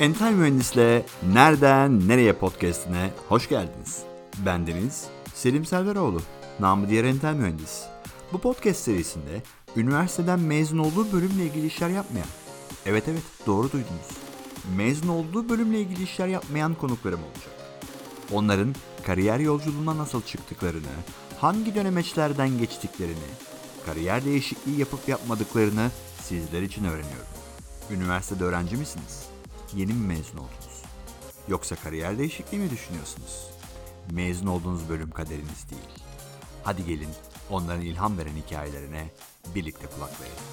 Entel Mühendis'le Nereden Nereye podcastine hoş geldiniz. Bendeniz Selim Selveroğlu, namı diğer Entel Mühendis. Bu podcast serisinde üniversiteden mezun olduğu bölümle ilgili işler yapmayan, evet evet doğru duydunuz, mezun olduğu bölümle ilgili işler yapmayan konuklarım olacak. Onların kariyer yolculuğuna nasıl çıktıklarını, hangi dönemeçlerden geçtiklerini, kariyer değişikliği yapıp yapmadıklarını sizler için öğreniyorum. Üniversitede öğrenci misiniz? Yeni mi mezun oldunuz? Yoksa kariyer değişikliği mi düşünüyorsunuz? Mezun olduğunuz bölüm kaderiniz değil. Hadi gelin onların ilham veren hikayelerine birlikte kulak verelim.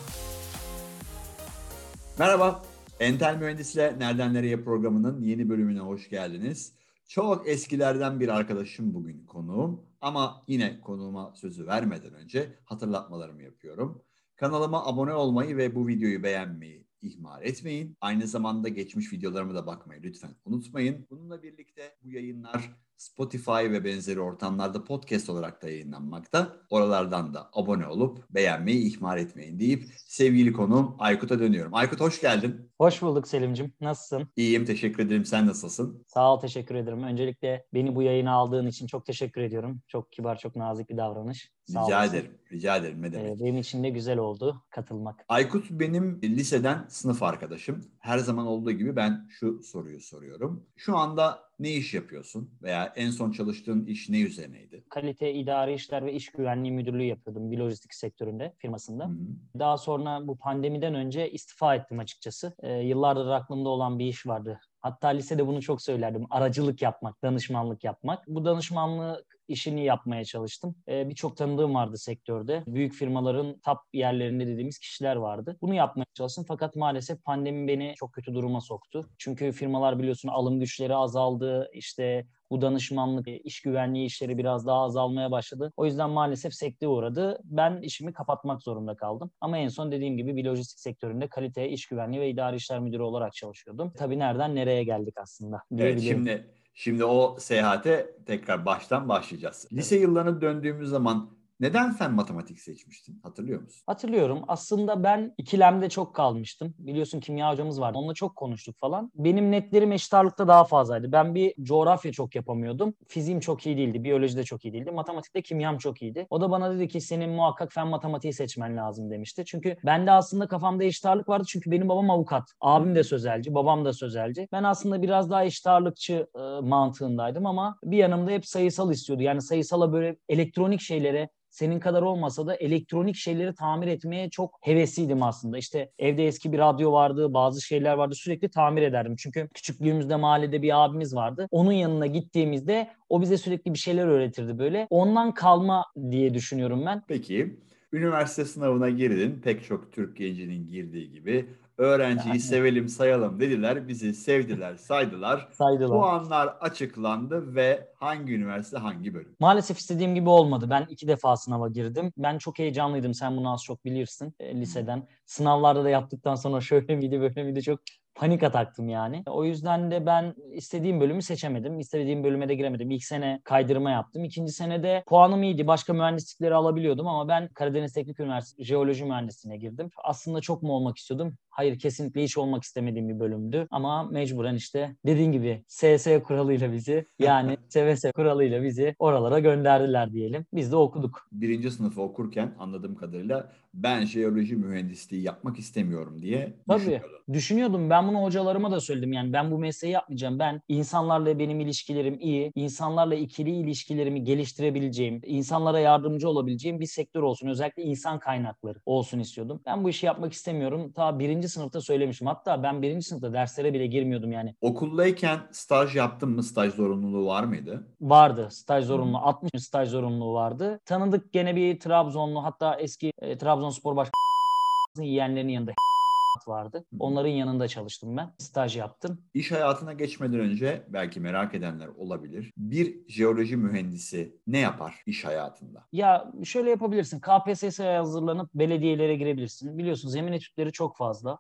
Merhaba, Entel Mühendisle Nereden Nereye programının yeni bölümüne hoş geldiniz. Çok eskilerden bir arkadaşım bugün konuğum ama yine konuğuma sözü vermeden önce hatırlatmalarımı yapıyorum. Kanalıma abone olmayı ve bu videoyu beğenmeyi ihmal etmeyin. Aynı zamanda geçmiş videolarıma da bakmayı lütfen unutmayın. Bununla birlikte bu yayınlar Spotify ve benzeri ortamlarda podcast olarak da yayınlanmakta. Oralardan da abone olup beğenmeyi ihmal etmeyin deyip sevgili konuğum Aykut'a dönüyorum. Aykut hoş geldin. Hoş bulduk Selim'cim. Nasılsın? İyiyim teşekkür ederim. Sen nasılsın? Sağ ol teşekkür ederim. Öncelikle beni bu yayına aldığın için çok teşekkür ediyorum. Çok kibar, çok nazik bir davranış. Sağ rica olasın. ederim. Rica ederim. Ne demek? Ee, benim için de güzel oldu katılmak. Aykut benim liseden sınıf arkadaşım. Her zaman olduğu gibi ben şu soruyu soruyorum. Şu anda ne iş yapıyorsun veya en son çalıştığın iş ne üzerineydi? Kalite idari işler ve iş güvenliği müdürlüğü yapıyordum bir lojistik sektöründe firmasında. Hı-hı. Daha sonra bu pandemiden önce istifa ettim açıkçası. Ee, yıllardır aklımda olan bir iş vardı. Hatta lisede bunu çok söylerdim. Aracılık yapmak, danışmanlık yapmak. Bu danışmanlık işini yapmaya çalıştım. Ee, Birçok tanıdığım vardı sektörde. Büyük firmaların top yerlerinde dediğimiz kişiler vardı. Bunu yapmaya çalıştım fakat maalesef pandemi beni çok kötü duruma soktu. Çünkü firmalar biliyorsun alım güçleri azaldı. İşte bu danışmanlık, iş güvenliği işleri biraz daha azalmaya başladı. O yüzden maalesef sekteye uğradı. Ben işimi kapatmak zorunda kaldım. Ama en son dediğim gibi bir lojistik sektöründe kalite, iş güvenliği ve idari işler müdürü olarak çalışıyordum. Tabii nereden nereye geldik aslında. Evet şimdi Şimdi o seyahate tekrar baştan başlayacağız. Lise yıllarına döndüğümüz zaman neden fen matematik seçmiştin? Hatırlıyor musun? Hatırlıyorum. Aslında ben ikilemde çok kalmıştım. Biliyorsun kimya hocamız vardı. Onunla çok konuştuk falan. Benim netlerim eşit ağırlıkta daha fazlaydı. Ben bir coğrafya çok yapamıyordum. Fiziğim çok iyi değildi. Biyoloji de çok iyi değildi. Matematikte kimyam çok iyiydi. O da bana dedi ki senin muhakkak fen matematiği seçmen lazım demişti. Çünkü bende aslında kafamda eşit ağırlık vardı. Çünkü benim babam avukat. Abim de sözelci. Babam da sözelci. Ben aslında biraz daha eşit ağırlıkçı e, mantığındaydım ama bir yanımda hep sayısal istiyordu. Yani sayısala böyle elektronik şeylere senin kadar olmasa da elektronik şeyleri tamir etmeye çok hevesliydim aslında. İşte evde eski bir radyo vardı, bazı şeyler vardı sürekli tamir ederdim. Çünkü küçüklüğümüzde mahallede bir abimiz vardı. Onun yanına gittiğimizde o bize sürekli bir şeyler öğretirdi böyle. Ondan kalma diye düşünüyorum ben. Peki üniversite sınavına girdin. Pek çok Türk gencinin girdiği gibi Öğrenciyi yani. sevelim sayalım dediler. Bizi sevdiler saydılar. saydılar. Puanlar açıklandı ve hangi üniversite hangi bölüm? Maalesef istediğim gibi olmadı. Ben iki defa sınava girdim. Ben çok heyecanlıydım. Sen bunu az çok bilirsin e, liseden. Sınavlarda da yaptıktan sonra şöyle miydi böyle miydi çok panik ataktım yani. O yüzden de ben istediğim bölümü seçemedim. İstediğim bölüme de giremedim. İlk sene kaydırma yaptım. İkinci senede puanım iyiydi. Başka mühendislikleri alabiliyordum ama ben Karadeniz Teknik Üniversitesi Jeoloji Mühendisliğine girdim. Aslında çok mu olmak istiyordum? Hayır kesinlikle hiç olmak istemediğim bir bölümdü. Ama mecburen işte dediğin gibi SS kuralıyla bizi yani SVS kuralıyla bizi oralara gönderdiler diyelim. Biz de okuduk. Birinci sınıfı okurken anladığım kadarıyla ben jeoloji mühendisliği yapmak istemiyorum diye Tabii, düşünüyordum. Düşünüyordum. Ben bunu hocalarıma da söyledim. Yani ben bu mesleği yapmayacağım. Ben insanlarla benim ilişkilerim iyi. insanlarla ikili ilişkilerimi geliştirebileceğim, insanlara yardımcı olabileceğim bir sektör olsun. Özellikle insan kaynakları olsun istiyordum. Ben bu işi yapmak istemiyorum. Ta birinci sınıfta söylemiştim. Hatta ben birinci sınıfta derslere bile girmiyordum yani. Okuldayken staj yaptın mı? Staj zorunluluğu var mıydı? Vardı. Staj zorunluluğu. Hmm. 60 staj zorunluluğu vardı. Tanıdık gene bir Trabzonlu hatta eski e, Trabzonspor Başkanı yeğenlerinin yanında vardı. Onların yanında çalıştım ben. Staj yaptım. İş hayatına geçmeden önce belki merak edenler olabilir. Bir jeoloji mühendisi ne yapar iş hayatında? Ya şöyle yapabilirsin. KPSS'ye hazırlanıp belediyelere girebilirsin. Biliyorsun zemin etütleri çok fazla.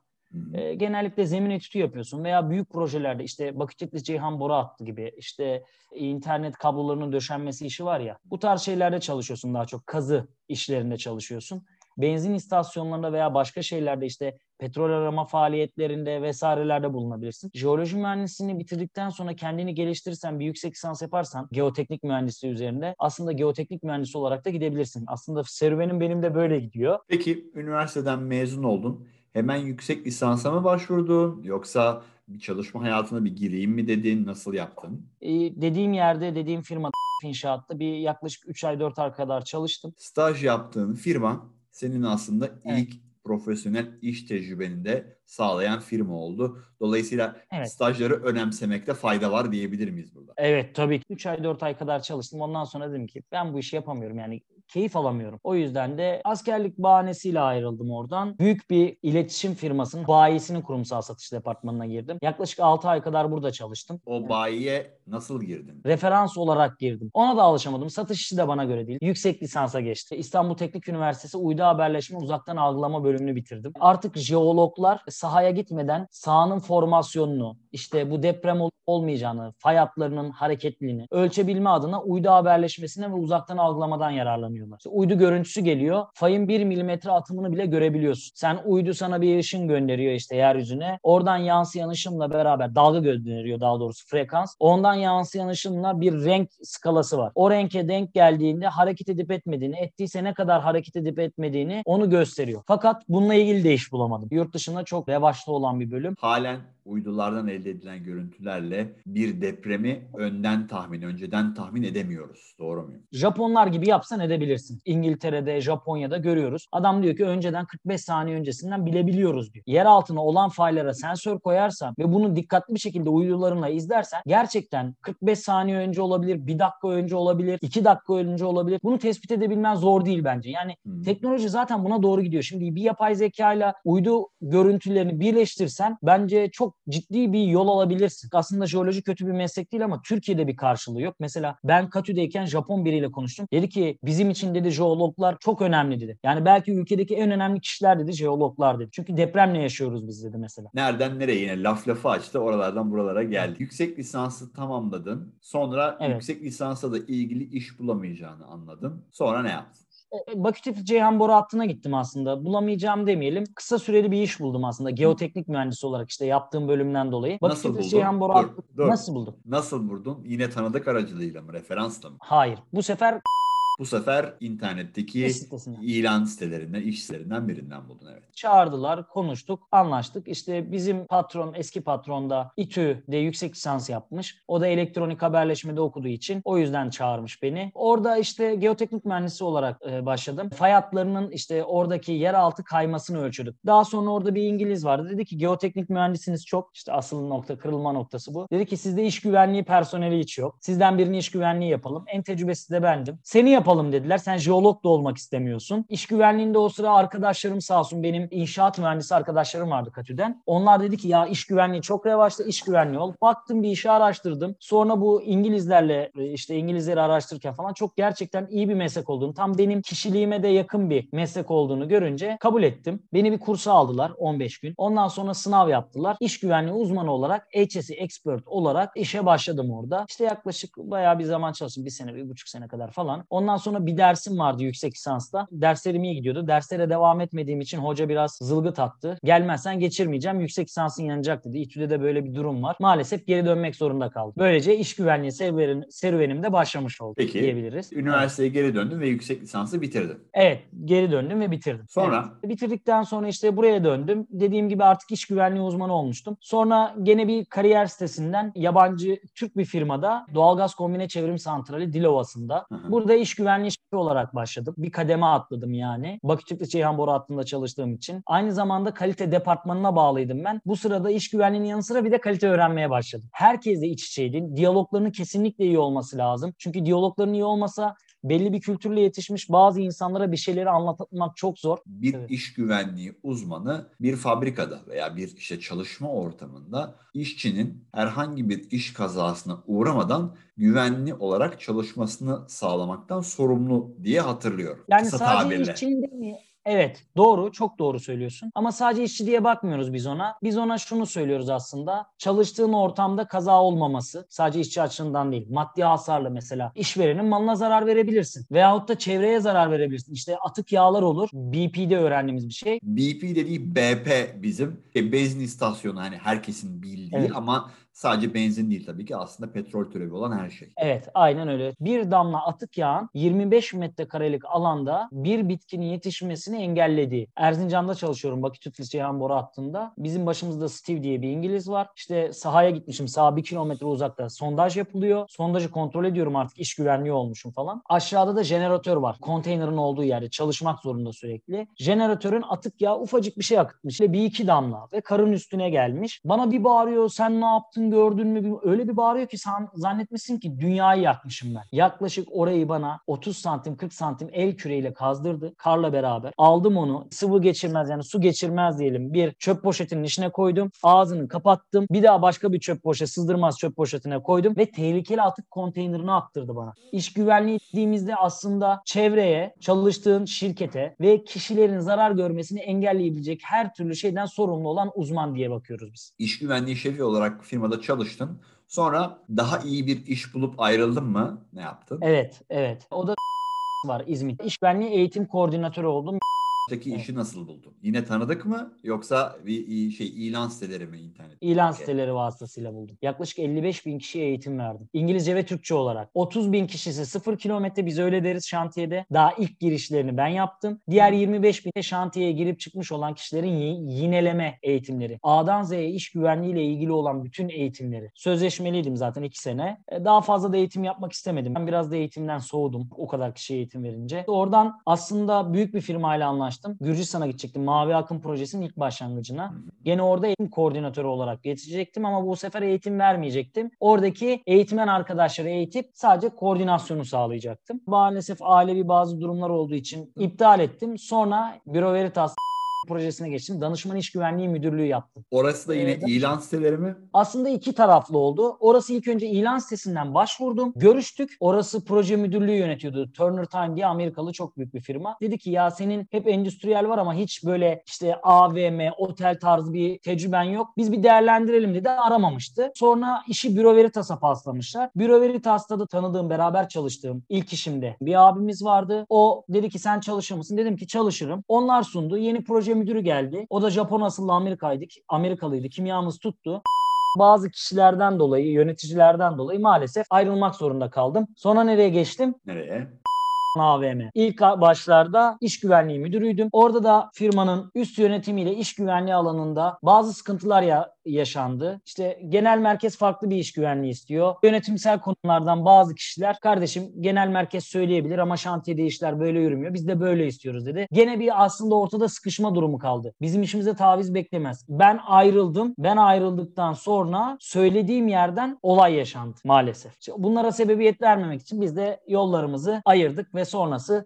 E, genellikle zemin etütü yapıyorsun veya büyük projelerde işte Baküçekli Ceyhan Boru Hattı gibi işte internet kablolarının döşenmesi işi var ya bu tarz şeylerde çalışıyorsun daha çok kazı işlerinde çalışıyorsun. Benzin istasyonlarında veya başka şeylerde işte petrol arama faaliyetlerinde vesairelerde bulunabilirsin. Jeoloji mühendisliğini bitirdikten sonra kendini geliştirirsen, bir yüksek lisans yaparsan geoteknik mühendisliği üzerinde aslında geoteknik mühendisi olarak da gidebilirsin. Aslında serüvenim benim de böyle gidiyor. Peki üniversiteden mezun oldun. Hemen yüksek lisansa mı başvurdun yoksa bir çalışma hayatına bir gireyim mi dedin? Nasıl yaptın? Ee, dediğim yerde, dediğim firmada inşaatta bir yaklaşık 3 ay 4 ay kadar çalıştım. Staj yaptığın firma senin aslında evet. ilk profesyonel iş tecrübeni de sağlayan firma oldu. Dolayısıyla evet. stajları önemsemekte fayda var diyebilir miyiz burada? Evet tabii ki. 3 ay 4 ay kadar çalıştım. Ondan sonra dedim ki ben bu işi yapamıyorum. Yani keyif alamıyorum. O yüzden de askerlik bahanesiyle ayrıldım oradan. Büyük bir iletişim firmasının bayisinin kurumsal satış departmanına girdim. Yaklaşık 6 ay kadar burada çalıştım. O bayiye nasıl girdin? Referans olarak girdim. Ona da alışamadım. Satış işi de bana göre değil. Yüksek lisansa geçti. İstanbul Teknik Üniversitesi Uydu Haberleşme Uzaktan Algılama bölümünü bitirdim. Artık jeologlar sahaya gitmeden sahanın formasyonunu, işte bu deprem olup olmayacağını, fay hatlarının hareketliliğini ölçebilme adına uydu haberleşmesine ve uzaktan algılamadan yararlanıyorlar. İşte uydu görüntüsü geliyor. Fayın 1 milimetre atımını bile görebiliyorsun. Sen uydu sana bir ışın gönderiyor işte yeryüzüne. Oradan yansıyan ışınla beraber dalga gönderiyor daha doğrusu frekans. Ondan yansıyan ışınla bir renk skalası var. O renke denk geldiğinde hareket edip etmediğini, ettiyse ne kadar hareket edip etmediğini onu gösteriyor. Fakat bununla ilgili de iş bulamadım. Yurt dışında çok revaçta olan bir bölüm. Halen uydulardan elde edilen görüntülerle bir depremi önden tahmin, önceden tahmin edemiyoruz. Doğru muyum? Japonlar gibi yapsan edebilirsin. İngiltere'de, Japonya'da görüyoruz. Adam diyor ki önceden 45 saniye öncesinden bilebiliyoruz diyor. Yer altına olan faylara sensör koyarsan ve bunu dikkatli bir şekilde uydularınla izlersen gerçekten 45 saniye önce olabilir, bir dakika önce olabilir, iki dakika önce olabilir. Bunu tespit edebilmen zor değil bence. Yani hmm. teknoloji zaten buna doğru gidiyor. Şimdi bir yapay zeka ile uydu görüntülerini birleştirsen bence çok ciddi bir yol alabilirsin. Aslında jeoloji kötü bir meslek değil ama Türkiye'de bir karşılığı yok. Mesela ben Katü'deyken Japon biriyle konuştum. Dedi ki bizim için dedi jeologlar çok önemli dedi. Yani belki ülkedeki en önemli kişiler dedi jeologlar dedi. Çünkü depremle yaşıyoruz biz dedi mesela. Nereden nereye yine laf lafı açtı oralardan buralara geldi. Yüksek lisansı tamamladın. Sonra evet. yüksek lisansa da ilgili iş bulamayacağını anladın. Sonra ne yaptın? E, e, Bakü Ceyhan boru hattına gittim aslında. Bulamayacağım demeyelim. Kısa süreli bir iş buldum aslında. Geoteknik mühendisi olarak işte yaptığım bölümden dolayı. Bakü Nasıl buldun? Ceyhan boru dur, hattı dur. nasıl buldum? Nasıl buldun? Yine tanıdık aracılığıyla mı? Referansla mı? Hayır. Bu sefer bu sefer internetteki ilan sitelerinden, iş sitelerinden birinden buldun evet. Çağırdılar, konuştuk, anlaştık. İşte bizim patron, eski patron da İTÜ'de yüksek lisans yapmış. O da elektronik haberleşmede okuduğu için o yüzden çağırmış beni. Orada işte geoteknik mühendisi olarak e, başladım. Fay hatlarının işte oradaki yeraltı kaymasını ölçürdük. Daha sonra orada bir İngiliz vardı. Dedi ki geoteknik mühendisiniz çok. İşte asıl nokta, kırılma noktası bu. Dedi ki sizde iş güvenliği personeli hiç yok. Sizden birini iş güvenliği yapalım. En tecrübesi de bendim. Seni yap yapalım dediler. Sen jeolog da olmak istemiyorsun. İş güvenliğinde o sıra arkadaşlarım sağ olsun benim inşaat mühendisi arkadaşlarım vardı Katü'den. Onlar dedi ki ya iş güvenliği çok revaçta iş güvenliği ol. Baktım bir işi araştırdım. Sonra bu İngilizlerle işte İngilizleri araştırırken falan çok gerçekten iyi bir meslek olduğunu, tam benim kişiliğime de yakın bir meslek olduğunu görünce kabul ettim. Beni bir kursa aldılar 15 gün. Ondan sonra sınav yaptılar. İş güvenliği uzmanı olarak HSE expert olarak işe başladım orada. İşte yaklaşık bayağı bir zaman çalıştım. Bir sene, bir buçuk sene kadar falan. Ondan sonra bir dersim vardı yüksek lisansta. Derslerim iyi gidiyordu. Derslere devam etmediğim için hoca biraz zılgıt attı. Gelmezsen geçirmeyeceğim. Yüksek lisansın yanacak dedi. İTÜ'de de böyle bir durum var. Maalesef geri dönmek zorunda kaldım. Böylece iş güvenliği serüvenim, serüvenim de başlamış oldu Peki, diyebiliriz. Üniversiteye geri döndün ve yüksek lisansı bitirdin. Evet. Geri döndüm ve bitirdim. Sonra? Evet. Bitirdikten sonra işte buraya döndüm. Dediğim gibi artık iş güvenliği uzmanı olmuştum. Sonra gene bir kariyer sitesinden yabancı Türk bir firmada doğalgaz kombine çevrim santrali Dilovası'nda. Hı hı. Burada iş güvenliği güvenliği şefi olarak başladım. Bir kademe atladım yani. Bakü Tüplü Ceyhan Boru hattında çalıştığım için. Aynı zamanda kalite departmanına bağlıydım ben. Bu sırada iş güvenliğinin yanı sıra bir de kalite öğrenmeye başladım. Herkesle iç içeydim. Diyaloglarının kesinlikle iyi olması lazım. Çünkü diyalogların iyi olmasa belli bir kültürle yetişmiş bazı insanlara bir şeyleri anlatmak çok zor. Bir evet. iş güvenliği uzmanı bir fabrikada veya bir işte çalışma ortamında işçinin herhangi bir iş kazasına uğramadan güvenli olarak çalışmasını sağlamaktan sorumlu diye hatırlıyorum. Yani Kısa sadece tabirle. işçinin değil mi? Evet doğru çok doğru söylüyorsun. Ama sadece işçi diye bakmıyoruz biz ona. Biz ona şunu söylüyoruz aslında. Çalıştığın ortamda kaza olmaması sadece işçi açısından değil. Maddi hasarlı mesela işverenin malına zarar verebilirsin. Veyahut da çevreye zarar verebilirsin. İşte atık yağlar olur. BP'de öğrendiğimiz bir şey. BP dediği BP bizim e, benzin istasyonu hani herkesin bildiği Evet. ama sadece benzin değil tabii ki aslında petrol türevi olan her şey. Evet aynen öyle. Bir damla atık yağın 25 metrekarelik alanda bir bitkinin yetişmesini engellediği. Erzincan'da çalışıyorum Bakü Tütlis Ceyhan Boru hattında. Bizim başımızda Steve diye bir İngiliz var. İşte sahaya gitmişim. Saha bir kilometre uzakta sondaj yapılıyor. Sondajı kontrol ediyorum artık iş güvenliği olmuşum falan. Aşağıda da jeneratör var. Konteynerin olduğu yerde çalışmak zorunda sürekli. Jeneratörün atık yağı ufacık bir şey akıtmış. Bir iki damla ve karın üstüne gelmiş. Bana bir bağırıyor sen ne yaptın gördün mü? Öyle bir bağırıyor ki sen zannetmişsin ki dünyayı yakmışım ben. Yaklaşık orayı bana 30 santim 40 santim el küreyle kazdırdı. Karla beraber. Aldım onu. Sıvı geçirmez yani su geçirmez diyelim. Bir çöp poşetinin içine koydum. Ağzını kapattım. Bir daha başka bir çöp poşet sızdırmaz çöp poşetine koydum ve tehlikeli atık konteynerine attırdı bana. İş güvenliği dediğimizde aslında çevreye, çalıştığın şirkete ve kişilerin zarar görmesini engelleyebilecek her türlü şeyden sorumlu olan uzman diye bakıyoruz biz. İş güvenliği şefi olarak firmada çalıştın. Sonra daha iyi bir iş bulup ayrıldın mı? Ne yaptın? Evet, evet. O da var İzmir. İş güvenliği eğitim koordinatörü oldum. Peki Evet. işi nasıl buldun? Yine tanıdık mı yoksa bir şey ilan siteleri mi internet? İlan Okey. siteleri vasıtasıyla buldum. Yaklaşık 55 bin kişiye eğitim verdim. İngilizce ve Türkçe olarak. 30 bin kişisi 0 kilometre biz öyle deriz şantiyede. Daha ilk girişlerini ben yaptım. Diğer 25 bin de şantiyeye girip çıkmış olan kişilerin yi- yineleme eğitimleri. A'dan Z'ye iş güvenliği ile ilgili olan bütün eğitimleri. Sözleşmeliydim zaten 2 sene. E, Daha fazla da eğitim yapmak istemedim. Ben biraz da eğitimden soğudum. O kadar kişiye eğitim verince. Oradan aslında büyük bir firmayla anlaştım. Gürcistan'a gidecektim. Mavi Akım projesinin ilk başlangıcına. Gene orada eğitim koordinatörü olarak geçecektim ama bu sefer eğitim vermeyecektim. Oradaki eğitmen arkadaşları eğitip sadece koordinasyonu sağlayacaktım. Maalesef ailevi bazı durumlar olduğu için iptal ettim. Sonra Büro Veritas projesine geçtim. Danışman İş Güvenliği Müdürlüğü yaptım. Orası da yine Evet. ilan siteleri mi? Aslında iki taraflı oldu. Orası ilk önce ilan sitesinden başvurdum. Görüştük. Orası proje müdürlüğü yönetiyordu. Turner Time diye Amerikalı çok büyük bir firma. Dedi ki ya senin hep endüstriyel var ama hiç böyle işte AVM, otel tarzı bir tecrüben yok. Biz bir değerlendirelim dedi. Aramamıştı. Sonra işi Büro Veritas'a paslamışlar. Büro Veritas'ta da tanıdığım, beraber çalıştığım ilk işimde bir abimiz vardı. O dedi ki sen çalışır mısın? Dedim ki çalışırım. Onlar sundu. Yeni proje müdürü geldi. O da Japon asıllı Amerikaydı. Amerikalıydı. Kimyamız tuttu bazı kişilerden dolayı, yöneticilerden dolayı maalesef ayrılmak zorunda kaldım. Sonra nereye geçtim? Nereye? AVM. İlk başlarda iş güvenliği müdürüydüm. Orada da firmanın üst yönetimiyle iş güvenliği alanında bazı sıkıntılar ya yaşandı. İşte genel merkez farklı bir iş güvenliği istiyor. Yönetimsel konulardan bazı kişiler kardeşim genel merkez söyleyebilir ama şantiyede işler böyle yürümüyor. Biz de böyle istiyoruz dedi. Gene bir aslında ortada sıkışma durumu kaldı. Bizim işimize taviz beklemez. Ben ayrıldım. Ben ayrıldıktan sonra söylediğim yerden olay yaşandı maalesef. Bunlara sebebiyet vermemek için biz de yollarımızı ayırdık ve sonrası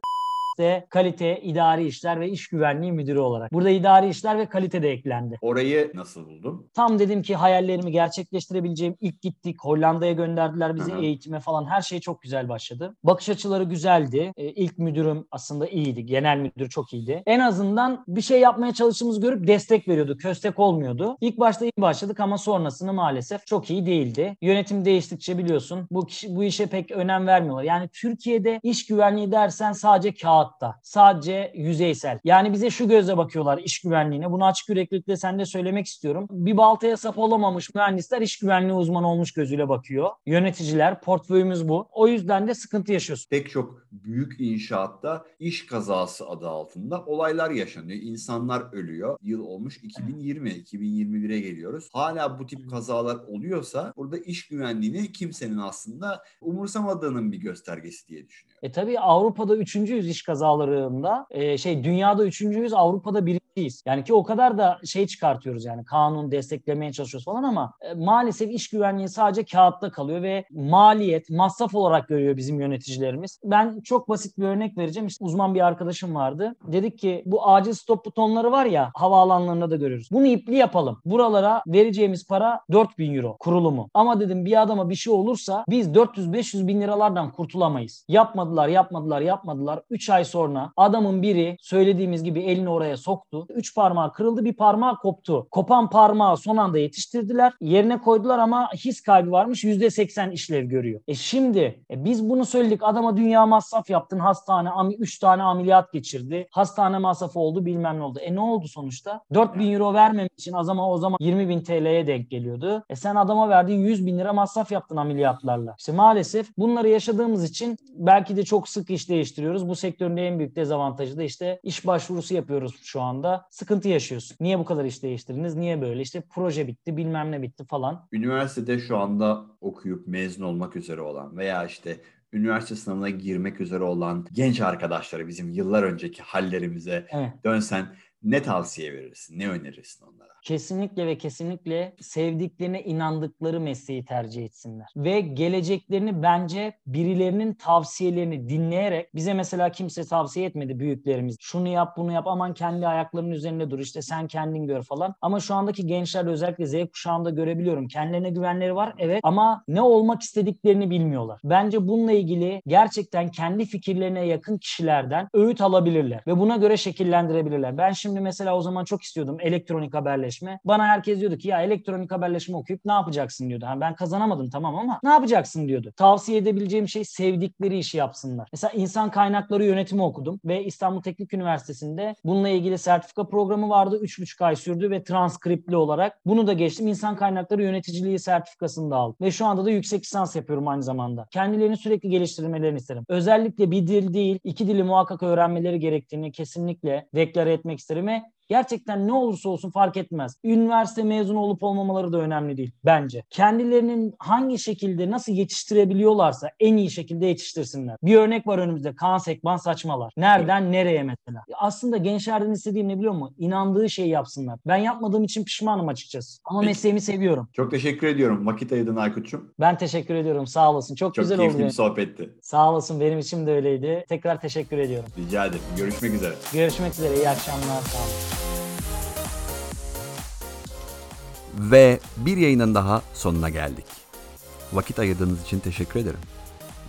işte kalite, idari işler ve iş güvenliği müdürü olarak. Burada idari işler ve kalite de eklendi. Orayı nasıl buldun? Tam dedim ki hayallerimi gerçekleştirebileceğim ilk gittik. Hollanda'ya gönderdiler bizi Hı hı. eğitime falan. Her şey çok güzel başladı. Bakış açıları güzeldi. Ee, ilk müdürüm aslında iyiydi. Genel müdür çok iyiydi. En azından bir şey yapmaya çalıştığımızı görüp destek veriyordu. Köstek olmuyordu. İlk başta iyi başladık ama sonrasını maalesef çok iyi değildi. Yönetim değiştikçe biliyorsun bu kişi, bu işe pek önem vermiyorlar. Yani Türkiye'de iş güvenliği dersen sadece kağıtta. Sadece yüzeysel. Yani bize şu gözle bakıyorlar iş güvenliğine. Bunu açık yüreklilikle sen de söylemek istiyorum. Bir baltaya sap olamamış mühendisler iş güvenliği uzmanı olmuş gözüyle bakıyor. Yöneticiler, portföyümüz bu. O yüzden de sıkıntı yaşıyorsun. Pek çok büyük inşaatta iş kazası adı altında olaylar yaşanıyor. İnsanlar ölüyor. Yıl olmuş 2020, 2021'e geliyoruz. Hala bu tip kazalar oluyorsa burada iş güvenliğini kimsenin aslında umursamadığının bir göstergesi diye düşünüyorum. E tabii Avrupa'da üçüncüyüz iş kazalarında. E, şey dünyada üçüncüyüz, Avrupa'da birinciyiz. Yani ki o kadar da şey çıkartıyoruz yani kanun desteklemeye çalışıyoruz falan ama e, maalesef iş güvenliği sadece kağıtta kalıyor ve maliyet, masraf olarak görüyor bizim yöneticilerimiz. Ben çok basit bir örnek vereceğim. İşte uzman bir arkadaşım vardı. Dedik ki bu acil stop butonları var ya havaalanlarında da görüyoruz. Bunu ipli yapalım. Buralara vereceğimiz para 4000 euro kurulumu. Ama dedim bir adama bir şey olursa biz 400-500 bin liralardan kurtulamayız. Yapmadılar, yapmadılar, yapmadılar. 3 ay ay sonra adamın biri söylediğimiz gibi elini oraya soktu. Üç parmağı kırıldı bir parmağı koptu. Kopan parmağı son anda yetiştirdiler. Yerine koydular ama his kaybı varmış. %80 işlev görüyor. E şimdi e biz bunu söyledik. Adama dünya masraf yaptın. Hastane 3 tane ameliyat geçirdi. Hastane masrafı oldu bilmem ne oldu. E ne oldu sonuçta? 4 bin euro vermemek için o zaman o zaman 20 bin TL'ye denk geliyordu. E sen adama verdiğin 100 bin lira masraf yaptın ameliyatlarla. İşte maalesef bunları yaşadığımız için belki de çok sık iş değiştiriyoruz. Bu sektörün en büyük dezavantajı da işte iş başvurusu yapıyoruz şu anda. Sıkıntı yaşıyorsun. Niye bu kadar iş değiştirdiniz? Niye böyle? İşte proje bitti, bilmem ne bitti falan. Üniversitede şu anda okuyup mezun olmak üzere olan veya işte üniversite sınavına girmek üzere olan genç arkadaşlara bizim yıllar önceki hallerimize evet. dönsen ne tavsiye verirsin? Ne önerirsin onlara? kesinlikle ve kesinlikle sevdiklerine inandıkları mesleği tercih etsinler. Ve geleceklerini bence birilerinin tavsiyelerini dinleyerek bize mesela kimse tavsiye etmedi büyüklerimiz. Şunu yap bunu yap aman kendi ayaklarının üzerinde dur işte sen kendin gör falan. Ama şu andaki gençler özellikle Z kuşağında görebiliyorum. Kendilerine güvenleri var evet ama ne olmak istediklerini bilmiyorlar. Bence bununla ilgili gerçekten kendi fikirlerine yakın kişilerden öğüt alabilirler ve buna göre şekillendirebilirler. Ben şimdi mesela o zaman çok istiyordum elektronik haberleşme. Bana herkes diyordu ki ya elektronik haberleşme okuyup ne yapacaksın diyordu. Yani ben kazanamadım tamam ama ne yapacaksın diyordu. Tavsiye edebileceğim şey sevdikleri işi yapsınlar. Mesela insan kaynakları yönetimi okudum ve İstanbul Teknik Üniversitesi'nde bununla ilgili sertifika programı vardı. 3,5 ay sürdü ve transkriptli olarak bunu da geçtim. İnsan kaynakları yöneticiliği sertifikasını da aldım. Ve şu anda da yüksek lisans yapıyorum aynı zamanda. Kendilerini sürekli geliştirmelerini isterim. Özellikle bir dil değil, iki dili muhakkak öğrenmeleri gerektiğini kesinlikle deklare etmek isterim ve Gerçekten ne olursa olsun fark etmez. Üniversite mezunu olup olmamaları da önemli değil bence. Kendilerinin hangi şekilde nasıl yetiştirebiliyorlarsa en iyi şekilde yetiştirsinler. Bir örnek var önümüzde. Kaan Sekban saçmalar. Nereden nereye mesela? Aslında gençlerden istediğim ne biliyor musun? İnandığı şeyi yapsınlar. Ben yapmadığım için pişmanım açıkçası. Ama mesleğimi seviyorum. Çok teşekkür ediyorum. Vakit ayırdın Aykut'cum. Ben teşekkür ediyorum. Sağ olasın. Çok, Çok güzel oldu. Çok keyifli bir sohbetti. Sağ olasın. Benim için de öyleydi. Tekrar teşekkür ediyorum. Rica ederim. Görüşmek üzere. Görüşmek üzere. İyi akşamlar. Sağ olun. Ve bir yayının daha sonuna geldik. Vakit ayırdığınız için teşekkür ederim.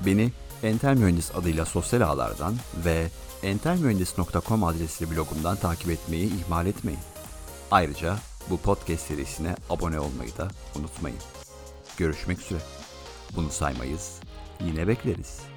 Beni Entel Mühendis adıyla sosyal ağlardan ve entelmühendis.com adresli blogumdan takip etmeyi ihmal etmeyin. Ayrıca bu podcast serisine abone olmayı da unutmayın. Görüşmek üzere. Bunu saymayız. Yine bekleriz.